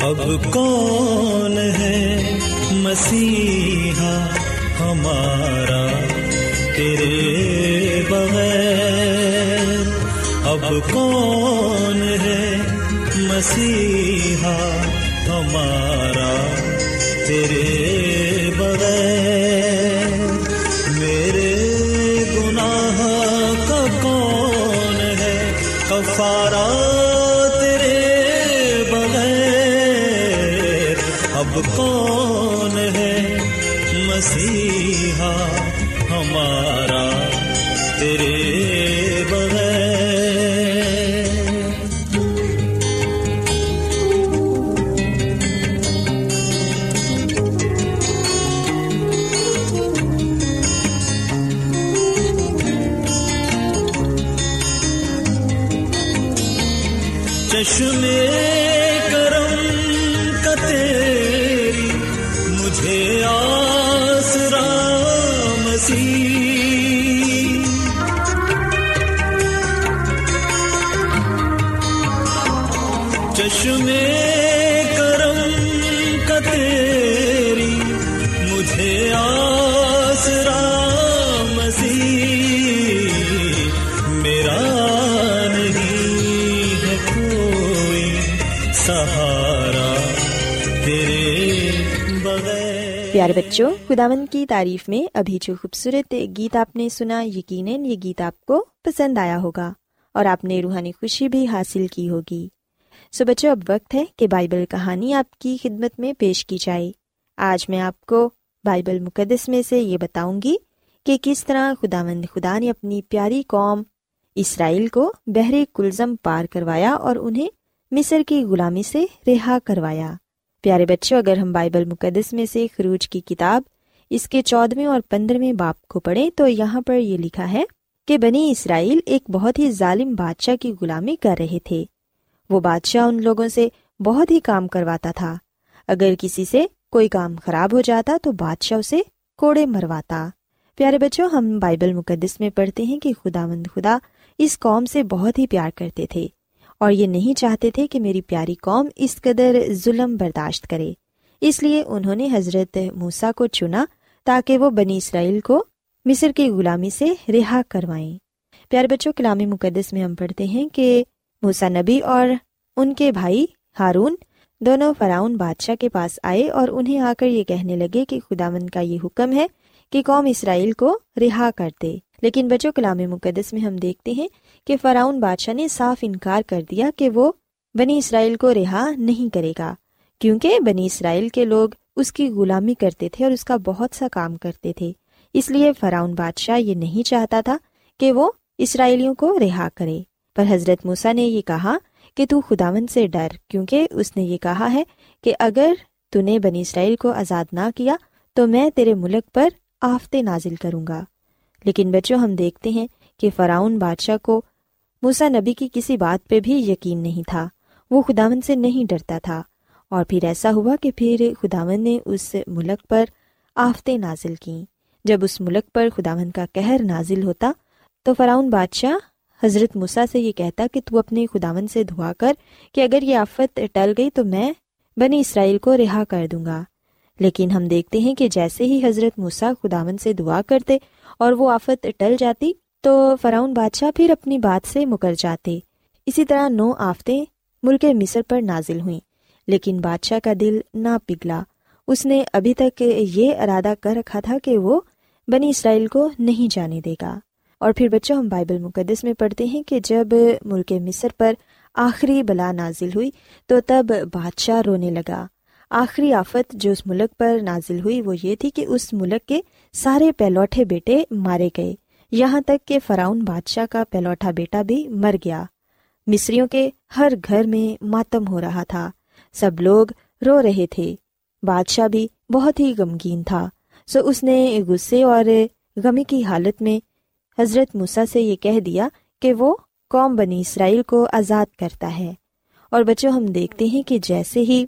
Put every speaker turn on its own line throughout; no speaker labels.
اب کون ہے مسیحا ہمارا تیرے بغیر؟ اب کون ہے مسیحا ہمارا تیرے بغیر؟ میرے گناہ کا کون ہے؟ کفارہ اب کون ہے؟ مسیح
پیارے بچوں خداون کی تعریف میں ابھی جو خوبصورت گیت آپ نے سنا، یقیناً یہ گیت آپ کو پسند آیا ہوگا اور آپ نے روحانی خوشی بھی حاصل کی ہوگی۔ سو so بچوں، اب وقت ہے کہ بائبل کہانی آپ کی خدمت میں پیش کی جائے۔ آج میں آپ کو بائبل مقدس میں سے یہ بتاؤں گی کہ کس طرح خدا مند خدا نے اپنی پیاری قوم اسرائیل کو بحر کلزم پار کروایا اور انہیں مصر کی غلامی سے رہا کروایا۔ پیارے بچوں اگر ہم بائبل مقدس میں سے خروج کی کتاب اس کے چودہویں اور پندرہویں باپ کو پڑھیں تو یہاں پر یہ لکھا ہے کہ بنی اسرائیل ایک بہت ہی ظالم بادشاہ کی غلامی کر رہے تھے۔ وہ بادشاہ ان لوگوں سے بہت ہی کام کرواتا تھا۔ اگر کسی سے کوئی کام خراب ہو جاتا تو بادشاہ اسے کوڑے مرواتا۔ پیارے بچوں، ہم بائبل مقدس میں پڑھتے ہیں کہ خدا مند خدا اس قوم سے بہت ہی پیار کرتے تھے۔ اور یہ نہیں چاہتے تھے کہ میری پیاری قوم اس قدر ظلم برداشت کرے۔ اس لیے انہوں نے حضرت موسا کو چنا تاکہ وہ بنی اسرائیل کو مصر کی غلامی سے رہا کروائیں۔ پیارے بچوں، کلام مقدس میں ہم پڑھتے ہیں کہ موسا نبی اور ان کے بھائی ہارون دونوں فراؤن بادشاہ کے پاس آئے اور انہیں آ کر یہ کہنے لگے کہ خدا مند کا یہ حکم ہے کہ قوم اسرائیل کو رہا کر دے لیکن بچوں، کلام مقدس میں ہم دیکھتے ہیں کہ فراؤن بادشاہ نے صاف انکار کر دیا کہ وہ بنی اسرائیل کو رہا نہیں کرے گا، کیونکہ بنی اسرائیل کے لوگ اس کی غلامی کرتے تھے اور اس کا بہت سا کام کرتے تھے۔ اس لیے فراؤن بادشاہ یہ نہیں چاہتا تھا کہ وہ اسرائیلیوں کو رہا کرے۔ پر حضرت موسا نے یہ کہا کہ تو خداون سے ڈر، کیونکہ اس نے یہ کہا ہے کہ اگر تو نے بنی اسرائیل کو آزاد نہ کیا تو میں تیرے ملک پر آفتے نازل کروں گا۔ لیکن بچوں، ہم دیکھتے ہیں کہ فراؤن بادشاہ کو موسا نبی کی کسی بات پہ بھی یقین نہیں تھا۔ وہ خداون سے نہیں ڈرتا تھا۔ اور پھر ایسا ہوا کہ پھر خداون نے اس ملک پر آفتیں نازل کیں۔ جب اس ملک پر خداون کا کہر نازل ہوتا تو فراؤن بادشاہ حضرت مسا سے یہ کہتا کہ تو اپنے خداون سے دعا کر کہ اگر یہ آفت ٹل گئی تو میں بنی اسرائیل کو رہا کر دوں گا۔ لیکن ہم دیکھتے ہیں کہ جیسے ہی حضرت مسا خداون سے دعا کرتے اور وہ آفت ٹل جاتی تو فراؤن بادشاہ پھر اپنی بات سے مکر جاتے۔ اسی طرح نو آفتیں ملک مصر پر نازل ہوئیں، لیکن بادشاہ کا دل نہ پگھلا۔ اس نے ابھی تک یہ ارادہ کر رکھا تھا کہ وہ بنی اسرائیل کو نہیں جانے دے گا۔ اور پھر بچوں، ہم بائبل مقدس میں پڑھتے ہیں کہ جب ملک مصر پر آخری بلا نازل ہوئی تو تب بادشاہ رونے لگا۔ آخری آفت جو اس ملک پر نازل ہوئی وہ یہ تھی کہ اس ملک کے سارے پہلوٹے بیٹے مارے گئے۔ یہاں تک کہ فراؤن بادشاہ کا پہلوٹا بیٹا بھی مر گیا۔ مصریوں کے ہر گھر میں ماتم ہو رہا تھا۔ سب لوگ رو رہے تھے۔ بادشاہ بھی بہت ہی غمگین تھا۔ سو اس نے غصے اور غمی کی حالت میں حضرت موسا سے یہ کہہ دیا کہ وہ قوم بنی اسرائیل کو آزاد کرتا ہے۔ اور بچوں، ہم دیکھتے ہیں کہ جیسے ہی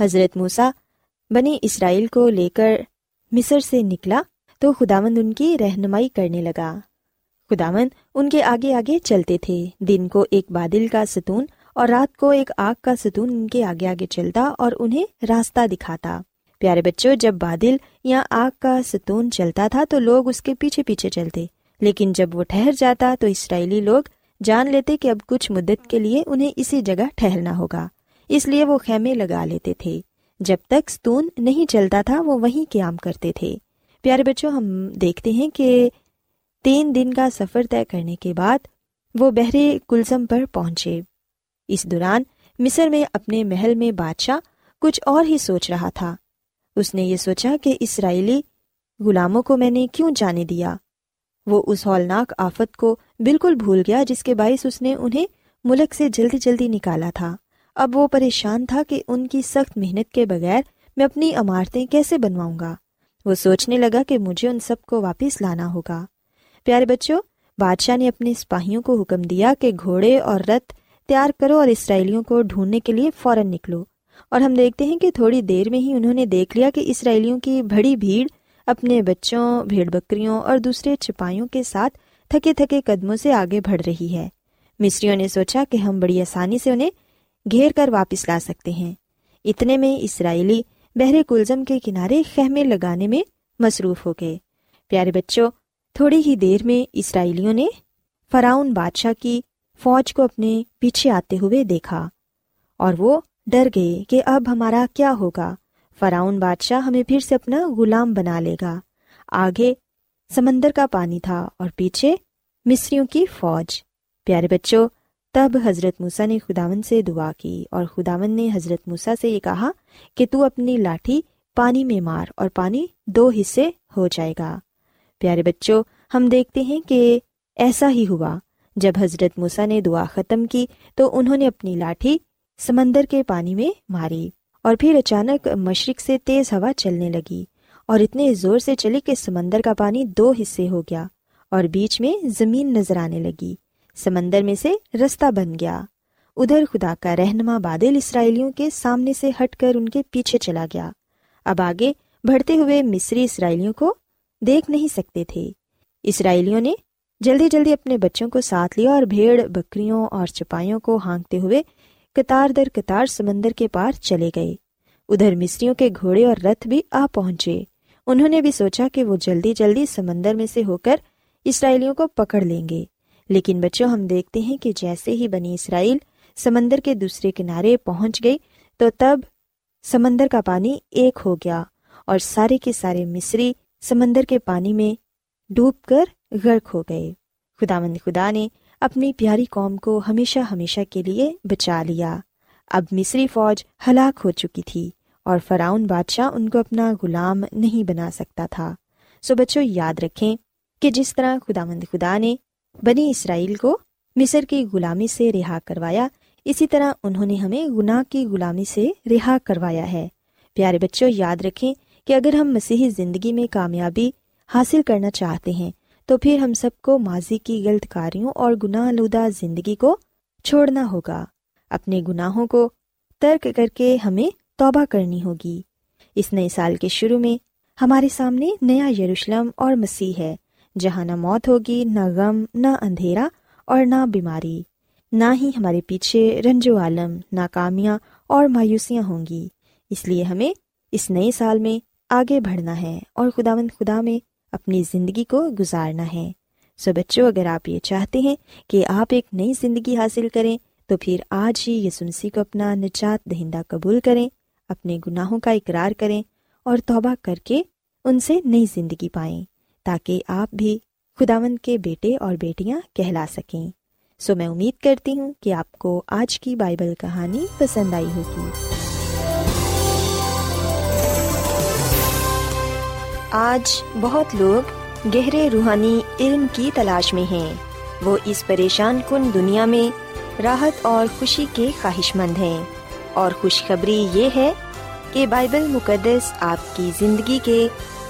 حضرت موسا بنی اسرائیل کو لے کر مصر سے نکلا تو خداوند ان کی رہنمائی کرنے لگا۔ خداوند ان کے آگے آگے چلتے تھے۔ دن کو ایک بادل کا ستون اور رات کو ایک آگ کا ستون ان کے آگے آگے چلتا اور انہیں راستہ دکھاتا۔ پیارے بچوں، جب بادل یا آگ کا ستون چلتا تھا تو لوگ اس کے پیچھے پیچھے چلتے۔ لیکن جب وہ ٹھہر جاتا تو اسرائیلی لوگ جان لیتے کہ اب کچھ مدت کے لیے انہیں اسی جگہ ٹہرنا ہوگا۔ اس لیے وہ خیمے لگا لیتے تھے۔ جب تک ستون نہیں چلتا تھا وہ وہیں قیام کرتے تھے۔ پیارے بچوں، ہم دیکھتے ہیں کہ تین دن کا سفر طے کرنے کے بعد وہ بحری کلزم پر پہنچے۔ اس دوران مصر میں اپنے محل میں بادشاہ کچھ اور ہی سوچ رہا تھا۔ اس نے یہ سوچا کہ اسرائیلی غلاموں کو میں نے کیوں جانے دیا؟ وہ اس ہولناک آفت کو بالکل بھول گیا جس کے باعث اس نے انہیں ملک سے جلدی جلدی نکالا تھا۔ اب وہ پریشان تھا کہ ان کی سخت محنت کے بغیر میں اپنی عمارتیں کیسے بنواؤں گا۔ وہ سوچنے لگا کہ مجھے ان سب کو واپس لانا ہوگا۔ پیارے بچوں، بادشاہ نے اپنے سپاہیوں کو حکم دیا کہ گھوڑے اور رتھ تیار کرو اور اسرائیلیوں کو ڈھونڈنے کے لیے فوراً نکلو۔ اور ہم دیکھتے ہیں کہ تھوڑی دیر میں ہی انہوں نے دیکھ لیا کہ اسرائیلیوں کی بڑی بھیڑ اپنے بچوں، بھیڑ بکریوں اور دوسرے چھپائیوں کے ساتھ تھکے تھکے قدموں سے آگے بڑھ رہی ہے۔ مصریوں نے سوچا کہ ہم بڑی آسانی سے انہیں گھیر کر واپس لا سکتے ہیں۔ اتنے میں اسرائیلی بحر کلزم کے کنارے خہمے لگانے میں مصروف ہو گئے۔ پیارے بچوں، تھوڑی ہی دیر میں اسرائیلیوں نے فراؤن بادشاہ کی فوج کو اپنے پیچھے آتے ہوئے دیکھا اور وہ ڈر گئے کہ اب ہمارا کیا ہوگا۔ فراؤن بادشاہ ہمیں پھر سے اپنا غلام بنا لے گا۔ آگے سمندر کا پانی تھا اور پیچھے مصریوں کی فوج۔ پیارے بچوں تب حضرت موسا نے خداون سے دعا کی اور خداون نے حضرت موسا سے یہ کہا کہ تو اپنی لاٹھی پانی میں مار اور پانی دو حصے ہو جائے گا۔ پیارے بچوں، ہم دیکھتے ہیں کہ ایسا ہی ہوا۔ جب حضرت موسا نے دعا ختم کی تو انہوں نے اپنی لاٹھی سمندر کے پانی میں ماری اور پھر اچانک مشرق سے تیز ہوا چلنے لگی اور اتنے زور سے چلی کہ سمندر کا پانی دو حصے ہو گیا اور بیچ میں زمین نظر آنے لگی۔ سمندر میں سے رستہ بن گیا۔ ادھر خدا کا رہنما بادل اسرائیلیوں کے سامنے سے ہٹ کر ان کے پیچھے چلا گیا۔ اب آگے بڑھتے ہوئے مصری اسرائیلیوں کو دیکھ نہیں سکتے تھے۔ اسرائیلیوں نے جلدی جلدی اپنے بچوں کو ساتھ لیا اور بھیڑ، بکریوں اور چپائیوں کو ہانکتے ہوئے قطار در قطار سمندر کے پار چلے گئے۔ ادھر مصریوں کے گھوڑے اور رتھ بھی آ پہنچے۔ انہوں نے بھی سوچا کہ وہ جلدی جلدی سمندر میں سے ہو کر اسرائیلیوں کو پکڑ لیں گے۔ لیکن بچوں، ہم دیکھتے ہیں کہ جیسے ہی بنی اسرائیل سمندر کے دوسرے کنارے پہنچ گئی، تو تب سمندر کا پانی ایک ہو گیا اور سارے کے سارے مصری سمندر کے پانی میں ڈوب کر غرق ہو گئے۔ خدا مند خدا نے اپنی پیاری قوم کو ہمیشہ ہمیشہ کے لیے بچا لیا۔ اب مصری فوج ہلاک ہو چکی تھی اور فراؤن بادشاہ ان کو اپنا غلام نہیں بنا سکتا تھا۔ سو بچوں، یاد رکھیں کہ جس طرح خدا مند خدا نے بنی اسرائیل کو مصر کی غلامی سے رہا کروایا، اسی طرح انہوں نے ہمیں گناہ کی غلامی سے رہا کروایا ہے۔ پیارے بچوں، یاد رکھیں کہ اگر ہم مسیحی زندگی میں کامیابی حاصل کرنا چاہتے ہیں، تو پھر ہم سب کو ماضی کی غلط کاریوں اور گناہ لودہ زندگی کو چھوڑنا ہوگا۔ اپنے گناہوں کو ترک کر کے ہمیں توبہ کرنی ہوگی۔ اس نئے سال کے شروع میں ہمارے سامنے نیا یروشلم اور مسیح ہے۔ جہاں نہ موت ہوگی، نہ غم، نہ اندھیرا اور نہ بیماری۔ نہ ہی ہمارے پیچھے رنج و عالم، ناکامیاں اور مایوسیاں ہوں گی۔ اس لیے ہمیں اس نئے سال میں آگے بڑھنا ہے اور خدا مند خدا میں اپنی زندگی کو گزارنا ہے۔ سو بچوں، اگر آپ یہ چاہتے ہیں کہ آپ ایک نئی زندگی حاصل کریں، تو پھر آج ہی یہ سنسی کو اپنا نجات دہندہ قبول کریں، اپنے گناہوں کا اقرار کریں اور توبہ کر کے ان سے نئی زندگی پائیں۔ تاکہ آپ بھی خداوند کے بیٹے اور بیٹیاں کہلا سکیں۔ سو میں امید کرتی ہوں کہ آپ کو آج کی بائبل کہانی پسند آئی ہوگی۔ آج بہت لوگ گہرے روحانی علم کی تلاش میں ہیں۔ وہ اس پریشان کن دنیا میں راحت اور خوشی کے خواہش مند ہیں۔ اور خوشخبری یہ ہے کہ بائبل مقدس آپ کی زندگی کے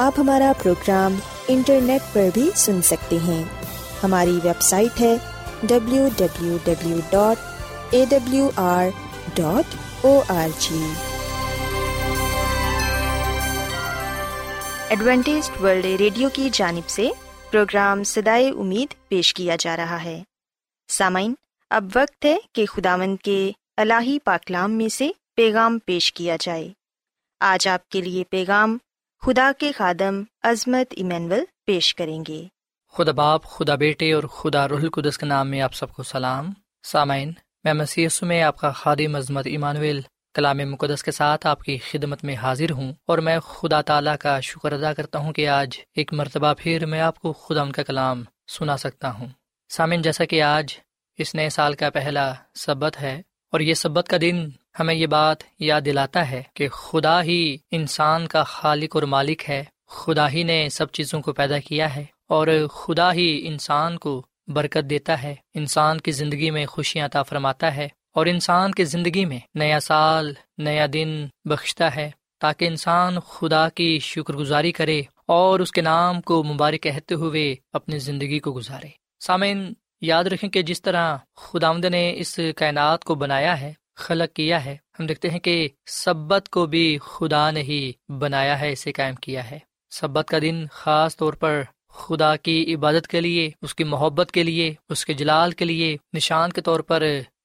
آپ ہمارا پروگرام انٹرنیٹ پر بھی سن سکتے ہیں۔ ہماری ویب سائٹ ہے W W W dot A W R dot O R G Adventist world radio کی جانب سے پروگرام سدائے امید پیش کیا جا رہا ہے۔ سامعین، اب وقت ہے کہ خداوند کے الہی پاکلام میں سے پیغام پیش کیا جائے۔ آج آپ کے لیے پیغام خدا کے خادم عظمت ایمینول پیش کریں گے۔
خدا باپ، خدا بیٹے اور خدا رح القدس کے نام میں آپ سب کو سلام۔ سامعین، میں مسی میں آپ کا خادم عظمت ایمانویل کلام مقدس کے ساتھ آپ کی خدمت میں حاضر ہوں اور میں خدا تعالیٰ کا شکر ادا کرتا ہوں کہ آج ایک مرتبہ پھر میں آپ کو خدا ان کا کلام سنا سکتا ہوں۔ سامن جیسا کہ آج اس نئے سال کا پہلا سبت ہے اور یہ سبت کا دن ہمیں یہ بات یاد دلاتا ہے کہ خدا ہی انسان کا خالق اور مالک ہے، خدا ہی نے سب چیزوں کو پیدا کیا ہے اور خدا ہی انسان کو برکت دیتا ہے، انسان کی زندگی میں خوشیاں عطا فرماتا ہے اور انسان کی زندگی میں نیا سال، نیا دن بخشتا ہے تاکہ انسان خدا کی شکر گزاری کرے اور اس کے نام کو مبارک کہتے ہوئے اپنی زندگی کو گزارے۔ سامعین یاد رکھیں کہ جس طرح خدا آمد نے اس کائنات کو بنایا ہے، خلق کیا ہے، ہم دیکھتے ہیں کہ سبت کو بھی خدا نے ہی بنایا ہے، اسے قائم کیا ہے۔ سبت کا دن خاص طور پر خدا کی عبادت کے لیے، اس کی محبت کے لیے، اس کے جلال کے لیے نشان کے طور پر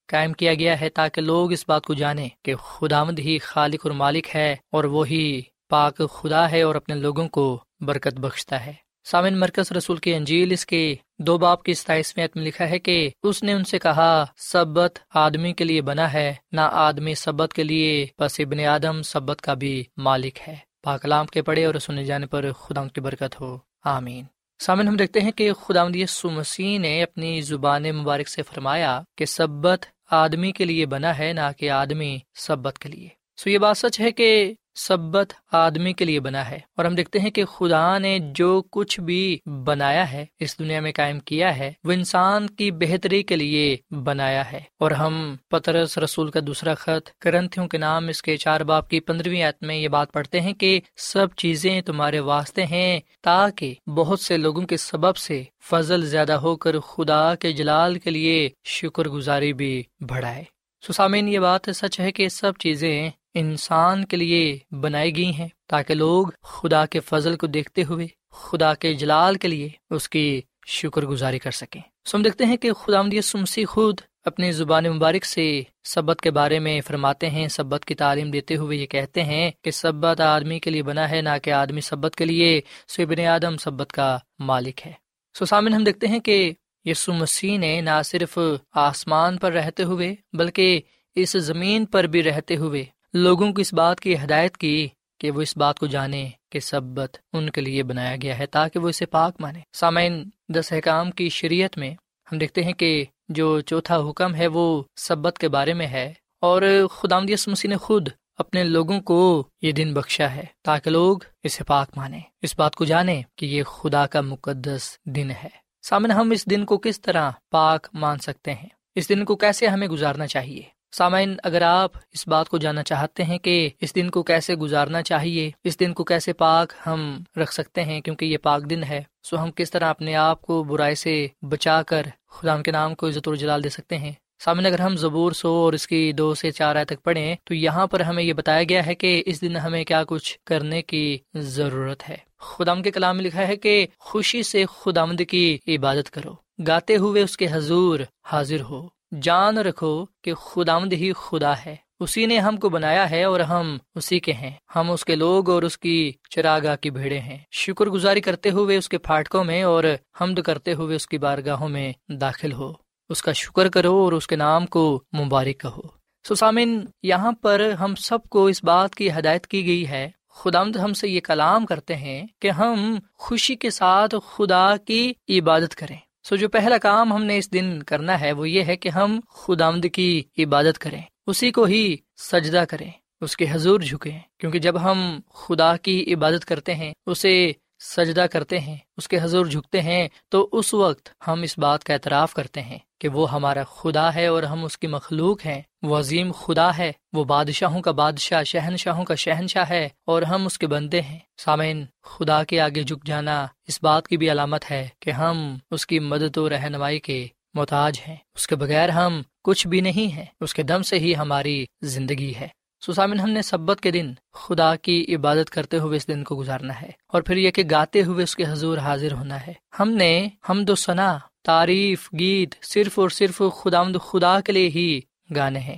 قائم کیا گیا ہے تاکہ لوگ اس بات کو جانیں کہ خدا مند ہی خالق اور مالک ہے اور وہی پاک خدا ہے اور اپنے لوگوں کو برکت بخشتا ہے۔ سامن مرکز رسول کی انجیل اس کے دو باپ کی ستائیسویں میں لکھا ہے کہ اس نے ان سے کہا، سبت آدمی کے لیے بنا ہے، نہ آدمی سبت کے لیے، بس ابن آدم سبت کا بھی مالک ہے۔ پاکلام کے پڑے اور سنے جانے پر خدا کی برکت ہو۔ آمین۔ سامن، ہم دیکھتے ہیں کہ خدا مسیح نے اپنی زبان مبارک سے فرمایا کہ سبت آدمی کے لیے بنا ہے، نہ کہ آدمی سبت کے لیے۔ سو یہ بات سچ ہے کہ سبت آدمی کے لیے بنا ہے اور ہم دیکھتے ہیں کہ خدا نے جو کچھ بھی بنایا ہے، اس دنیا میں قائم کیا ہے، وہ انسان کی بہتری کے لیے بنایا ہے۔ اور ہم پترس، رسول کا دوسرا خط کرنتھیوں کے نام، اس کے چار باپ کی پندرہویں آت میں یہ بات پڑھتے ہیں کہ سب چیزیں تمہارے واسطے ہیں تاکہ بہت سے لوگوں کے سبب سے فضل زیادہ ہو کر خدا کے جلال کے لیے شکر گزاری بھی بڑھائے۔ سسامین یہ بات سچ ہے کہ سب چیزیں انسان کے لیے بنائی گئی ہیں تاکہ لوگ خدا کے فضل کو دیکھتے ہوئے، خدا کے جلال کے لیے اس کی شکر گزاری کر سکیں۔ سم دیکھتے ہیں کہ خدا سمسی خود اپنی زبان مبارک سے سبت کے بارے میں فرماتے ہیں۔ سبت کی تعلیم دیتے ہوئے یہ کہتے ہیں کہ سبت آدمی کے لیے بنا ہے، نہ کہ آدمی سبت کے لیے سبن آدم سبت کا مالک ہے۔ سو سامن ہم دیکھتے ہیں کہ یسو مسیح نے نہ صرف آسمان پر رہتے ہوئے، بلکہ اس زمین پر بھی رہتے ہوئے لوگوں کو اس بات کی ہدایت کی کہ وہ اس بات کو جانے کہ سبت ان کے لیے بنایا گیا ہے تاکہ وہ اسے پاک مانے۔ سامعین، دس احکام کی شریعت میں ہم دیکھتے ہیں کہ جو چوتھا حکم ہے وہ سبت کے بارے میں ہے اور خدا مسیح نے خود اپنے لوگوں کو یہ دن بخشا ہے تاکہ لوگ اسے پاک مانے۔ اس بات کو جانے کہ یہ خدا کا مقدس دن ہے۔ سامنے ہم اس دن کو کس طرح پاک مان سکتے ہیں؟ اس دن کو کیسے ہمیں گزارنا چاہیے؟ سامعین، اگر آپ اس بات کو جاننا چاہتے ہیں کہ اس دن کو کیسے گزارنا چاہیے، اس دن کو کیسے پاک ہم رکھ سکتے ہیں کیونکہ یہ پاک دن ہے، سو ہم کس طرح اپنے آپ کو برائی سے بچا کر خدا کے نام کو عزت الجلال دے سکتے ہیں۔ سامنے اگر ہم زبور سو اور اس کی دو سے چار آئے تک پڑھیں، تو یہاں پر ہمیں یہ بتایا گیا ہے کہ اس دن ہمیں کیا کچھ کرنے کی ضرورت ہے۔ خدام کے کلام میں لکھا ہے کہ خوشی سے خدامد کی عبادت کرو، گاتے ہوئے اس کے حضور حاضر ہو۔ جان رکھو کہ خدامد ہی خدا ہے۔ اسی نے ہم کو بنایا ہے اور ہم اسی کے ہیں۔ ہم اس کے لوگ اور اس کی چراگاہ کی بھیڑے ہیں۔ شکر گزاری کرتے ہوئے اس کے پھاٹکوں میں اور حمد کرتے ہوئے اس کی بارگاہوں میں داخل ہو۔ اس کا شکر کرو اور اس کے نام کو مبارک کہو۔ سسامن یہاں پر ہم سب کو اس بات کی ہدایت کی گئی ہے۔ خدا ہم سے یہ کلام کرتے ہیں کہ ہم خوشی کے ساتھ خدا کی عبادت کریں۔ سو جو پہلا کام ہم نے اس دن کرنا ہے وہ یہ ہے کہ ہم خدا کی عبادت کریں، اسی کو ہی سجدہ کریں، اس کے حضور جھکیں۔ کیونکہ جب ہم خدا کی عبادت کرتے ہیں، اسے سجدہ کرتے ہیں، اس کے حضور جھکتے ہیں، تو اس وقت ہم اس بات کا اعتراف کرتے ہیں۔ کہ وہ ہمارا خدا ہے اور ہم اس کی مخلوق ہیں۔ وہ عظیم خدا ہے، وہ بادشاہوں کا بادشاہ، شہنشاہوں کا شہنشاہ ہے اور ہم اس کے بندے ہیں۔ سامعین، خدا کے آگے جھک جانا اس بات کی بھی علامت ہے کہ ہم اس کی مدد و رہنمائی کے محتاج ہیں۔ اس کے بغیر ہم کچھ بھی نہیں ہیں۔ اس کے دم سے ہی ہماری زندگی ہے۔ سسامن ہم نے سبت کے دن خدا کی عبادت کرتے ہوئے اس دن کو گزارنا ہے اور پھر یہ کہ گاتے ہوئے اس کے حضور حاضر ہونا ہے۔ ہم نے ہم دو ثنا تعریف، گیت صرف اور صرف خدا خدا کے لیے ہی گانے ہیں۔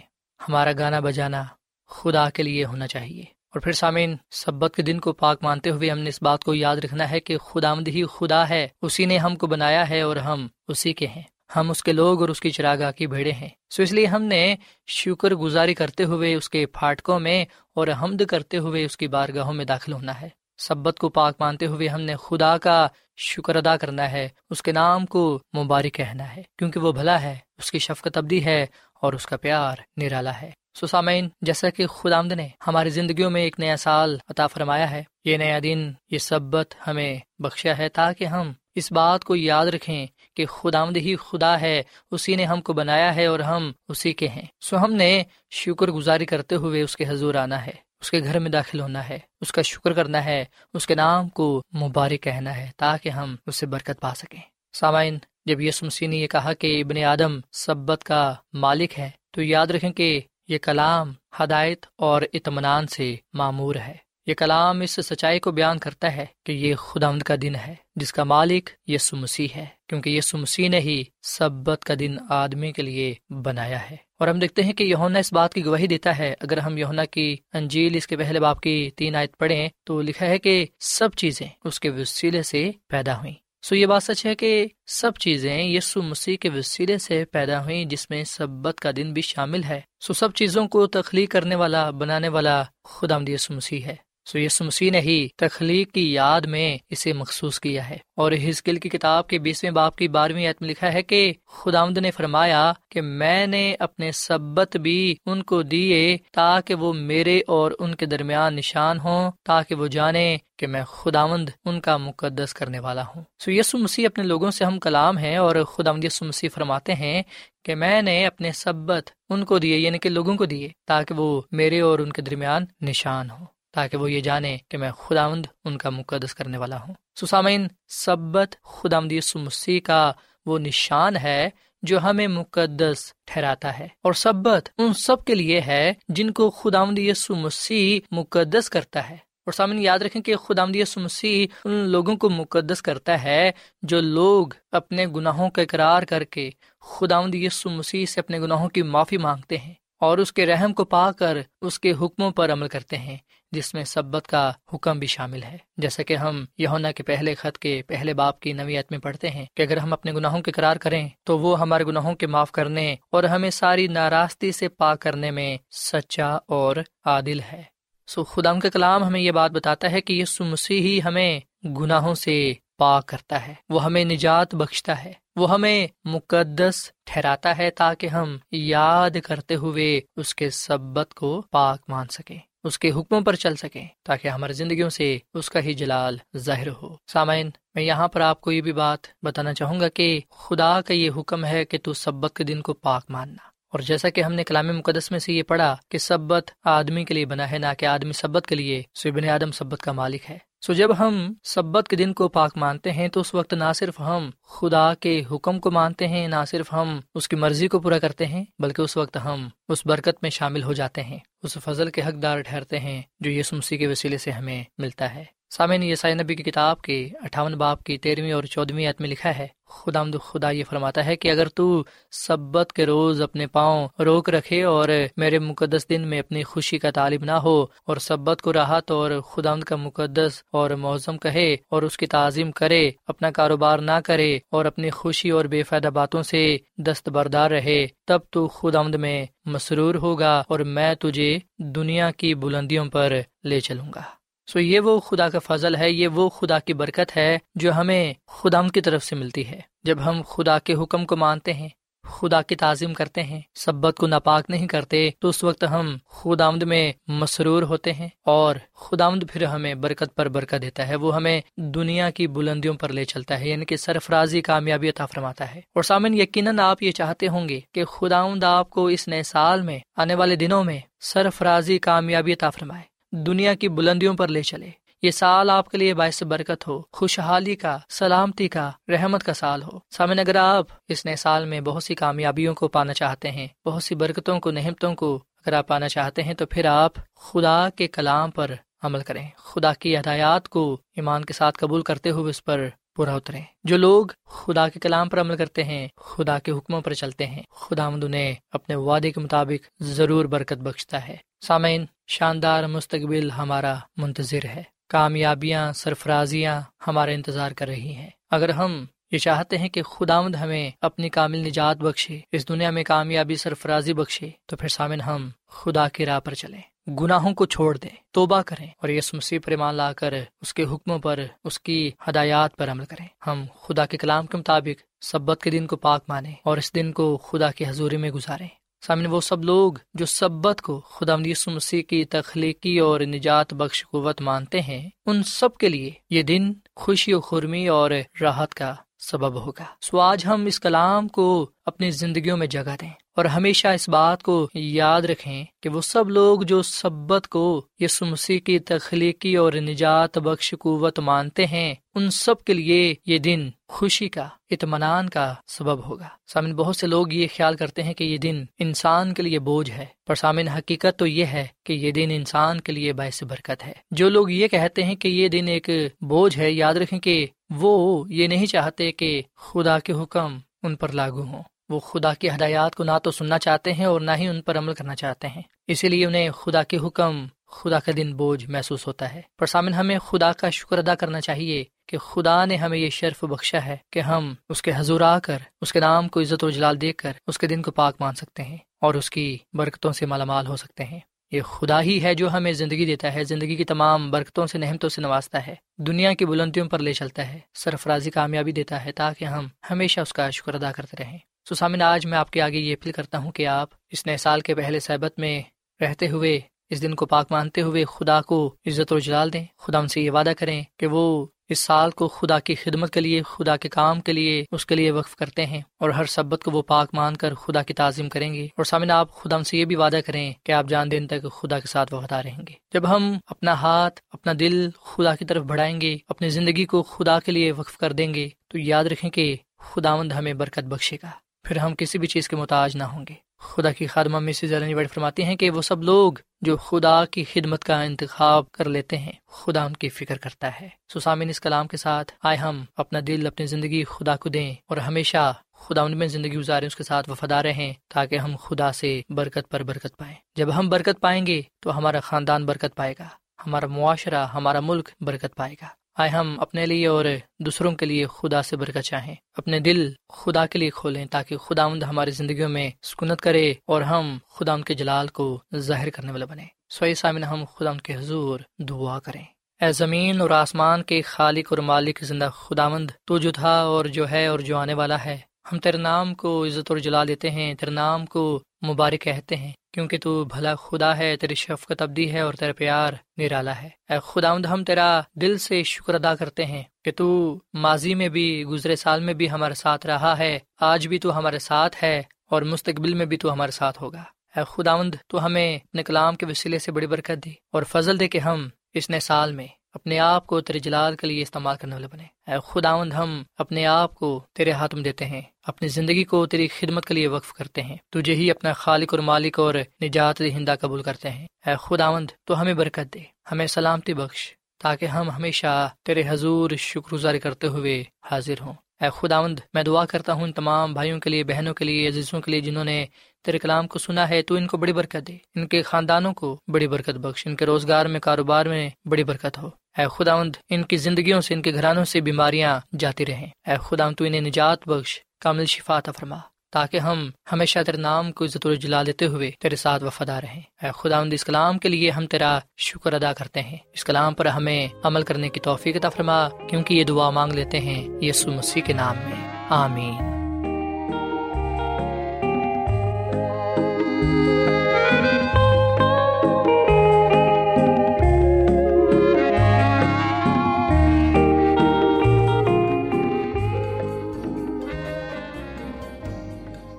ہمارا گانا بجانا خدا کے لیے ہونا چاہیے۔ اور پھر سامعین، سبت کے دن کو پاک مانتے ہوئے ہم نے اس بات کو یاد رکھنا ہے کہ خدا ہی خدا ہے، اسی نے ہم کو بنایا ہے اور ہم اسی کے ہیں۔ ہم اس کے لوگ اور اس کی چراگاہ کی بھیڑے ہیں۔ سو اس لیے ہم نے شکر گزاری کرتے ہوئے اس کے پھاٹکوں میں اور حمد کرتے ہوئے اس کی بارگاہوں میں داخل ہونا ہے۔ سبت کو پاک مانتے ہوئے ہم نے خدا کا شکر ادا کرنا ہے، اس کے نام کو مبارک کہنا ہے، کیونکہ وہ بھلا ہے، اس کی شفقت ابدی ہے اور اس کا پیار نرالا ہے۔ سسامین جیسا کہ خدا آمد نے ہماری زندگیوں میں ایک نیا سال عطا فرمایا ہے، یہ نیا دن، یہ سبت ہمیں بخشا ہے تاکہ ہم اس بات کو یاد رکھیں کہ خدا ہی خدا ہے، اسی نے ہم کو بنایا ہے اور ہم اسی کے ہیں۔ سو ہم نے شکر گزاری کرتے ہوئے اس کے حضور آنا ہے۔ اس کے گھر میں داخل ہونا ہے، اس کا شکر کرنا ہے، اس کے نام کو مبارک کہنا ہے تاکہ ہم اس سے برکت پا سکیں۔ سامعین، جب یس مسیح نے یہ کہا کہ ابن آدم سبت کا مالک ہے، تو یاد رکھیں کہ یہ کلام ہدایت اور اطمینان سے معمور ہے۔ یہ کلام اس سچائی کو بیان کرتا ہے کہ یہ خدا کا دن ہے، جس کا مالک یسو مسیح ہے، کیونکہ یسو مسیح نے ہی سبت کا دن آدمی کے لیے بنایا ہے۔ اور ہم دیکھتے ہیں کہ یونا اس بات کی گواہی دیتا ہے۔ اگر ہم یونا کی انجیل اس کے پہلے باپ کی تین آیت پڑھیں تو لکھا ہے کہ سب چیزیں اس کے وسیلے سے پیدا ہوئیں۔ سو یہ بات سچ ہے کہ سب چیزیں یسو مسیح کے وسیلے سے پیدا ہوئیں، جس میں سبت کا دن بھی شامل ہے۔ سو سب چیزوں کو تخلیق کرنے والا، بنانے والا خدا یسو مسیح ہے۔ سو یس مسیح نے ہی تخلیق کی یاد میں اسے مخصوص کیا ہے۔ اور ہزکل کی کتاب کے بیسویں باپ کی بارہویں عتم لکھا ہے کہ خدا نے فرمایا کہ میں نے اپنے سبت بھی ان کو دیے تاکہ وہ میرے اور ان کے درمیان نشان ہوں، تاکہ وہ جانے کہ میں خداوند ان کا مقدس کرنے والا ہوں۔ سو یسو مسیح اپنے لوگوں سے ہم کلام ہیں اور خدا یسو مسیح فرماتے ہیں کہ میں نے اپنے سبت ان کو دیے یعنی کہ لوگوں کو دیے، تاکہ وہ میرے اور ان کے درمیان نشان ہوں۔ تاکہ وہ یہ جانے کہ میں خداوند ان کا مقدس کرنے والا ہوں۔ سسامین، سبت خدا مسیح کا وہ نشان ہے جو ہمیں مقدس ٹھہراتا ہے۔ اور سبت ان سب کے لیے ہے جن کو خدا یسو مسیح مقدس کرتا ہے۔ اور سامن یاد رکھیں کہ خدا یسو مسیح ان لوگوں کو مقدس کرتا ہے جو لوگ اپنے گناہوں کا اقرار کر کے خدا یسو مسیح سے اپنے گناہوں کی معافی مانگتے ہیں۔ اور اس کے رحم کو پا کر اس کے حکموں پر عمل کرتے ہیں، جس میں سبت کا حکم بھی شامل ہے۔ جیسا کہ ہم یونا کے پہلے خط کے پہلے باپ کی نویت میں پڑھتے ہیں کہ اگر ہم اپنے گناہوں کے قرار کریں تو وہ ہمارے گناہوں کے معاف کرنے اور ہمیں ساری ناراستی سے پاک کرنے میں سچا اور عادل ہے۔ سو خدا کے کلام ہمیں یہ بات بتاتا ہے کہ یہ مسیح ہی ہمیں گناہوں سے پاک کرتا ہے۔ وہ ہمیں نجات بخشتا ہے۔ وہ ہمیں مقدس ٹھہراتا ہے تاکہ ہم یاد کرتے ہوئے اس کے سبت کو پاک مان سکیں۔ اس کے حکموں پر چل سکیں تاکہ ہماری زندگیوں سے اس کا ہی جلال ظاہر ہو۔ سامعین، میں یہاں پر آپ کو یہ بھی بات بتانا چاہوں گا کہ خدا کا یہ حکم ہے کہ تو سبت کے دن کو پاک ماننا۔ اور جیسا کہ ہم نے کلام مقدس میں سے یہ پڑھا کہ سبت آدمی کے لیے بنا ہے، نہ کہ آدمی سبت کے لیے سبن آدم سبت کا مالک ہے۔ سو جب ہم سبت کے دن کو پاک مانتے ہیں تو اس وقت نہ صرف ہم خدا کے حکم کو مانتے ہیں، نہ صرف ہم اس کی مرضی کو پورا کرتے ہیں، بلکہ اس وقت ہم اس برکت میں شامل ہو جاتے ہیں، اس فضل کے حقدار ٹھہرتے ہیں جو یہ سمسی کے وسیلے سے ہمیں ملتا ہے۔ سامعین، یسائی نبی کی کتاب کے اٹھاون باپ کی تیرہویں اور چودہویں عت میں لکھا ہے خدا مد خدا یہ فرماتا ہے کہ اگر تو سبت کے روز اپنے پاؤں روک رکھے اور میرے مقدس دن میں اپنی خوشی کا طالب نہ ہو اور سبت کو راحت اور خدا کا مقدس اور موزم کہے اور اس کی تعظیم کرے، اپنا کاروبار نہ کرے اور اپنی خوشی اور بے فائدہ باتوں سے دستبردار رہے، تب تو خود آمد میں مسرور ہوگا اور میں تجھے دنیا کی بلندیوں پر لے چلوں گا۔ سو یہ وہ خدا کا فضل ہے، یہ وہ خدا کی برکت ہے جو ہمیں خدا کی طرف سے ملتی ہے۔ جب ہم خدا کے حکم کو مانتے ہیں، خدا کی تعظیم کرتے ہیں، سبت کو ناپاک نہیں کرتے، تو اس وقت ہم خدا آمد میں مسرور ہوتے ہیں اور خدا آمد پھر ہمیں برکت پر برکت دیتا ہے۔ وہ ہمیں دنیا کی بلندیوں پر لے چلتا ہے یعنی کہ سرفرازی کامیابی عطا فرماتا ہے۔ اور سامن، یقیناً آپ یہ چاہتے ہوں گے کہ خدا آمد آپ کو اس نئے سال میں، آنے والے دنوں میں سرفرازی کامیابی عطا فرمائے۔ دنیا کی بلندیوں پر لے چلے۔ یہ سال آپ کے لیے باعث برکت ہو، خوشحالی کا، سلامتی کا، رحمت کا سال ہو۔ سامن اگر آپ اس نئے سال میں بہت سی کامیابیوں کو پانا چاہتے ہیں، بہت سی برکتوں کو نحمتوں کو اگر آپ پانا چاہتے ہیں، تو پھر آپ خدا کے کلام پر عمل کریں۔ خدا کی ہدایات کو ایمان کے ساتھ قبول کرتے ہوئے اس پر پورا اترے۔ جو لوگ خدا کے کلام پر عمل کرتے ہیں، خدا کے حکموں پر چلتے ہیں۔ خدا مد انہیں اپنے وعدے کے مطابق ضرور برکت بخشتا ہے۔ سامعین، شاندار مستقبل ہمارا منتظر ہے۔ کامیابیاں، سرفرازیاں ہمارا انتظار کر رہی ہیں۔ اگر ہم یہ چاہتے ہیں کہ خداوند ہمیں اپنی کامل نجات بخشے، اس دنیا میں کامیابی، سرفرازی بخشے، تو پھر سامن ہم خدا کی راہ پر چلیں۔ گناہوں کو چھوڑ دیں، توبہ کریں اور یس مسیح پر ایمان لا کر اس کے حکموں پر، اس کی ہدایات پر عمل کریں۔ ہم خدا کے کلام کے مطابق سبت کے دن کو پاک مانیں اور اس دن کو خدا کی حضوری میں گزاریں۔ سامنے وہ سب لوگ جو سبت کو خدا یسو مسیح کی تخلیقی اور نجات بخش قوت مانتے ہیں، ان سب کے لیے یہ دن خوشی و خرمی اور راحت کا سبب ہوگا۔ سو آج ہم اس کلام کو اپنی زندگیوں میں جگہ دیں۔ اور ہمیشہ اس بات کو یاد رکھیں کہ وہ سب لوگ جو سبت کو یسو مسیح کی تخلیقی اور نجات بخش قوت مانتے ہیں، ان سب کے لیے یہ دن خوشی کا، اطمینان کا سبب ہوگا۔ سامن بہت سے لوگ یہ خیال کرتے ہیں کہ یہ دن انسان کے لیے بوجھ ہے، پر سامن حقیقت تو یہ ہے کہ یہ دن انسان کے لیے باعث برکت ہے۔ جو لوگ یہ کہتے ہیں کہ یہ دن ایک بوجھ ہے، یاد رکھیں کہ وہ یہ نہیں چاہتے کہ خدا کے حکم ان پر لاگو ہوں۔ وہ خدا کی ہدایات کو نہ تو سننا چاہتے ہیں اور نہ ہی ان پر عمل کرنا چاہتے ہیں۔ اسی لیے انہیں خدا کے حکم، خدا کا دن بوجھ محسوس ہوتا ہے۔ پر سامن، ہمیں خدا کا شکر ادا کرنا چاہیے کہ خدا نے ہمیں یہ شرف بخشا ہے کہ ہم اس کے حضور آ کر، اس کے نام کو عزت و جلال دے کر، اس کے دن کو پاک مان سکتے ہیں اور اس کی برکتوں سے مالا مال ہو سکتے ہیں۔ یہ خدا ہی ہے جو ہمیں زندگی دیتا ہے، زندگی کی تمام برکتوں سے نحمتوں سے نوازتا ہے۔ دنیا کی بلندیوں پر لے چلتا ہے، سرفرازی کامیابی دیتا ہے تاکہ ہم ہمیشہ اس کا شکر ادا کرتے رہیں۔ سسامن آج میں آپ کے آگے یہ اپیل کرتا ہوں کہ آپ اس نئے سال کے پہلے صحبت میں رہتے ہوئے، اس دن کو پاک مانتے ہوئے خدا کو عزت و جلال دیں۔ خدا ان سے یہ وعدہ کریں کہ وہ اس سال کو خدا کی خدمت کے لیے، خدا کے کام کے لیے، اس کے لیے وقف کرتے ہیں اور ہر سبت کو وہ پاک مان کر خدا کی تعظیم کریں گے۔ اور سامنے آپ خدا سے یہ بھی وعدہ کریں کہ آپ جان دن تک خدا کے ساتھ وفادار رہیں گے۔ جب ہم اپنا ہاتھ، اپنا دل خدا کی طرف بڑھائیں گے، اپنی زندگی کو خدا کے لیے وقف کر دیں گے، تو یاد رکھیں کہ خداوند ہمیں برکت بخشے گا۔ پھر ہم کسی بھی چیز کے محتاج نہ ہوں گے۔ خدا کی خادمہ میں سے بڑی فرماتی ہیں کہ وہ سب لوگ جو خدا کی خدمت کا انتخاب کر لیتے ہیں، خدا ان کی فکر کرتا ہے۔ سسامن اس کلام کے ساتھ آئے ہم اپنا دل، اپنی زندگی خدا کو دیں اور ہمیشہ خدا ان میں زندگی گزارے اس کے ساتھ وفادار رہیں تاکہ ہم خدا سے برکت پر برکت پائیں۔ جب ہم برکت پائیں گے تو ہمارا خاندان برکت پائے گا، ہمارا معاشرہ، ہمارا ملک برکت پائے گا۔ آئے ہم اپنے لیے اور دوسروں کے لیے خدا سے برکت چاہیں۔ اپنے دل خدا کے لیے کھولیں تاکہ خدا مند ہماری زندگیوں میں سکونت کرے اور ہم خدا ان کے جلال کو ظاہر کرنے والے بنے سوئی سامن ہم خدا ان کے حضور دعا کریں۔ اے زمین اور آسمان کے خالق اور مالک زندہ خداوند، تو جو تھا اور جو ہے اور جو آنے والا ہے، ہم تیرے نام کو عزت اور جلا دیتے ہیں، تیرے نام کو مبارک کہتے ہیں۔ کیونکہ تو بھلا خدا ہے، تیری شفقت ابدی ہے اور تیرا پیار نرالا ہے۔ اے خداوند، ہم تیرا دل سے شکر ادا کرتے ہیں کہ تو ماضی میں بھی، گزرے سال میں بھی ہمارے ساتھ رہا ہے۔ آج بھی تو ہمارے ساتھ ہے اور مستقبل میں بھی تو ہمارے ساتھ ہوگا۔ اے خداوند، تو ہمیں اپنے کلام کے وسیلے سے بڑی برکت دی اور فضل دے کہ ہم اس نئے سال میں اپنے آپ کو تیرے جلال کے لیے استعمال کرنے والے بنے۔ اے خداوند، ہم اپنے آپ کو تیرے ہاتھ میں دیتے ہیں۔ اپنی زندگی کو تیری خدمت کے لیے وقف کرتے ہیں۔ تجھے ہی اپنا خالق اور مالک اور نجات دہندہ قبول کرتے ہیں۔ اے خداوند، تو ہمیں برکت دے۔ ہمیں سلامتی بخش تاکہ ہم ہمیشہ تیرے حضور شکر گزار کرتے ہوئے حاضر ہوں۔ اے خداوند، میں دعا کرتا ہوں ان تمام بھائیوں کے لیے، بہنوں کے لیے، عزیزوں کے لیے جنہوں نے تیرے کلام کو سنا ہے، تو ان کو بڑی برکت دے۔ ان کے خاندانوں کو بڑی برکت بخش۔ ان کے روزگار میں، کاروبار میں بڑی برکت ہو۔ اے خداوند، ان کی زندگیوں سے، ان کے گھرانوں سے بیماریاں جاتی رہیں۔ اے خداوند، تو انہیں نجات بخش۔ کامل شفا فرما، تاکہ ہم ہمیشہ تیرے نام کو عزت جلا دیتے ہوئے تیرے ساتھ وفادار رہیں۔ اے خدا اس کلام کے لیے ہم تیرا شکر ادا کرتے ہیں۔ اس کلام پر ہمیں عمل کرنے کی توفیق عطا فرما، کیونکہ یہ دعا مانگ لیتے ہیں یسو مسیح کے نام میں۔ آمین۔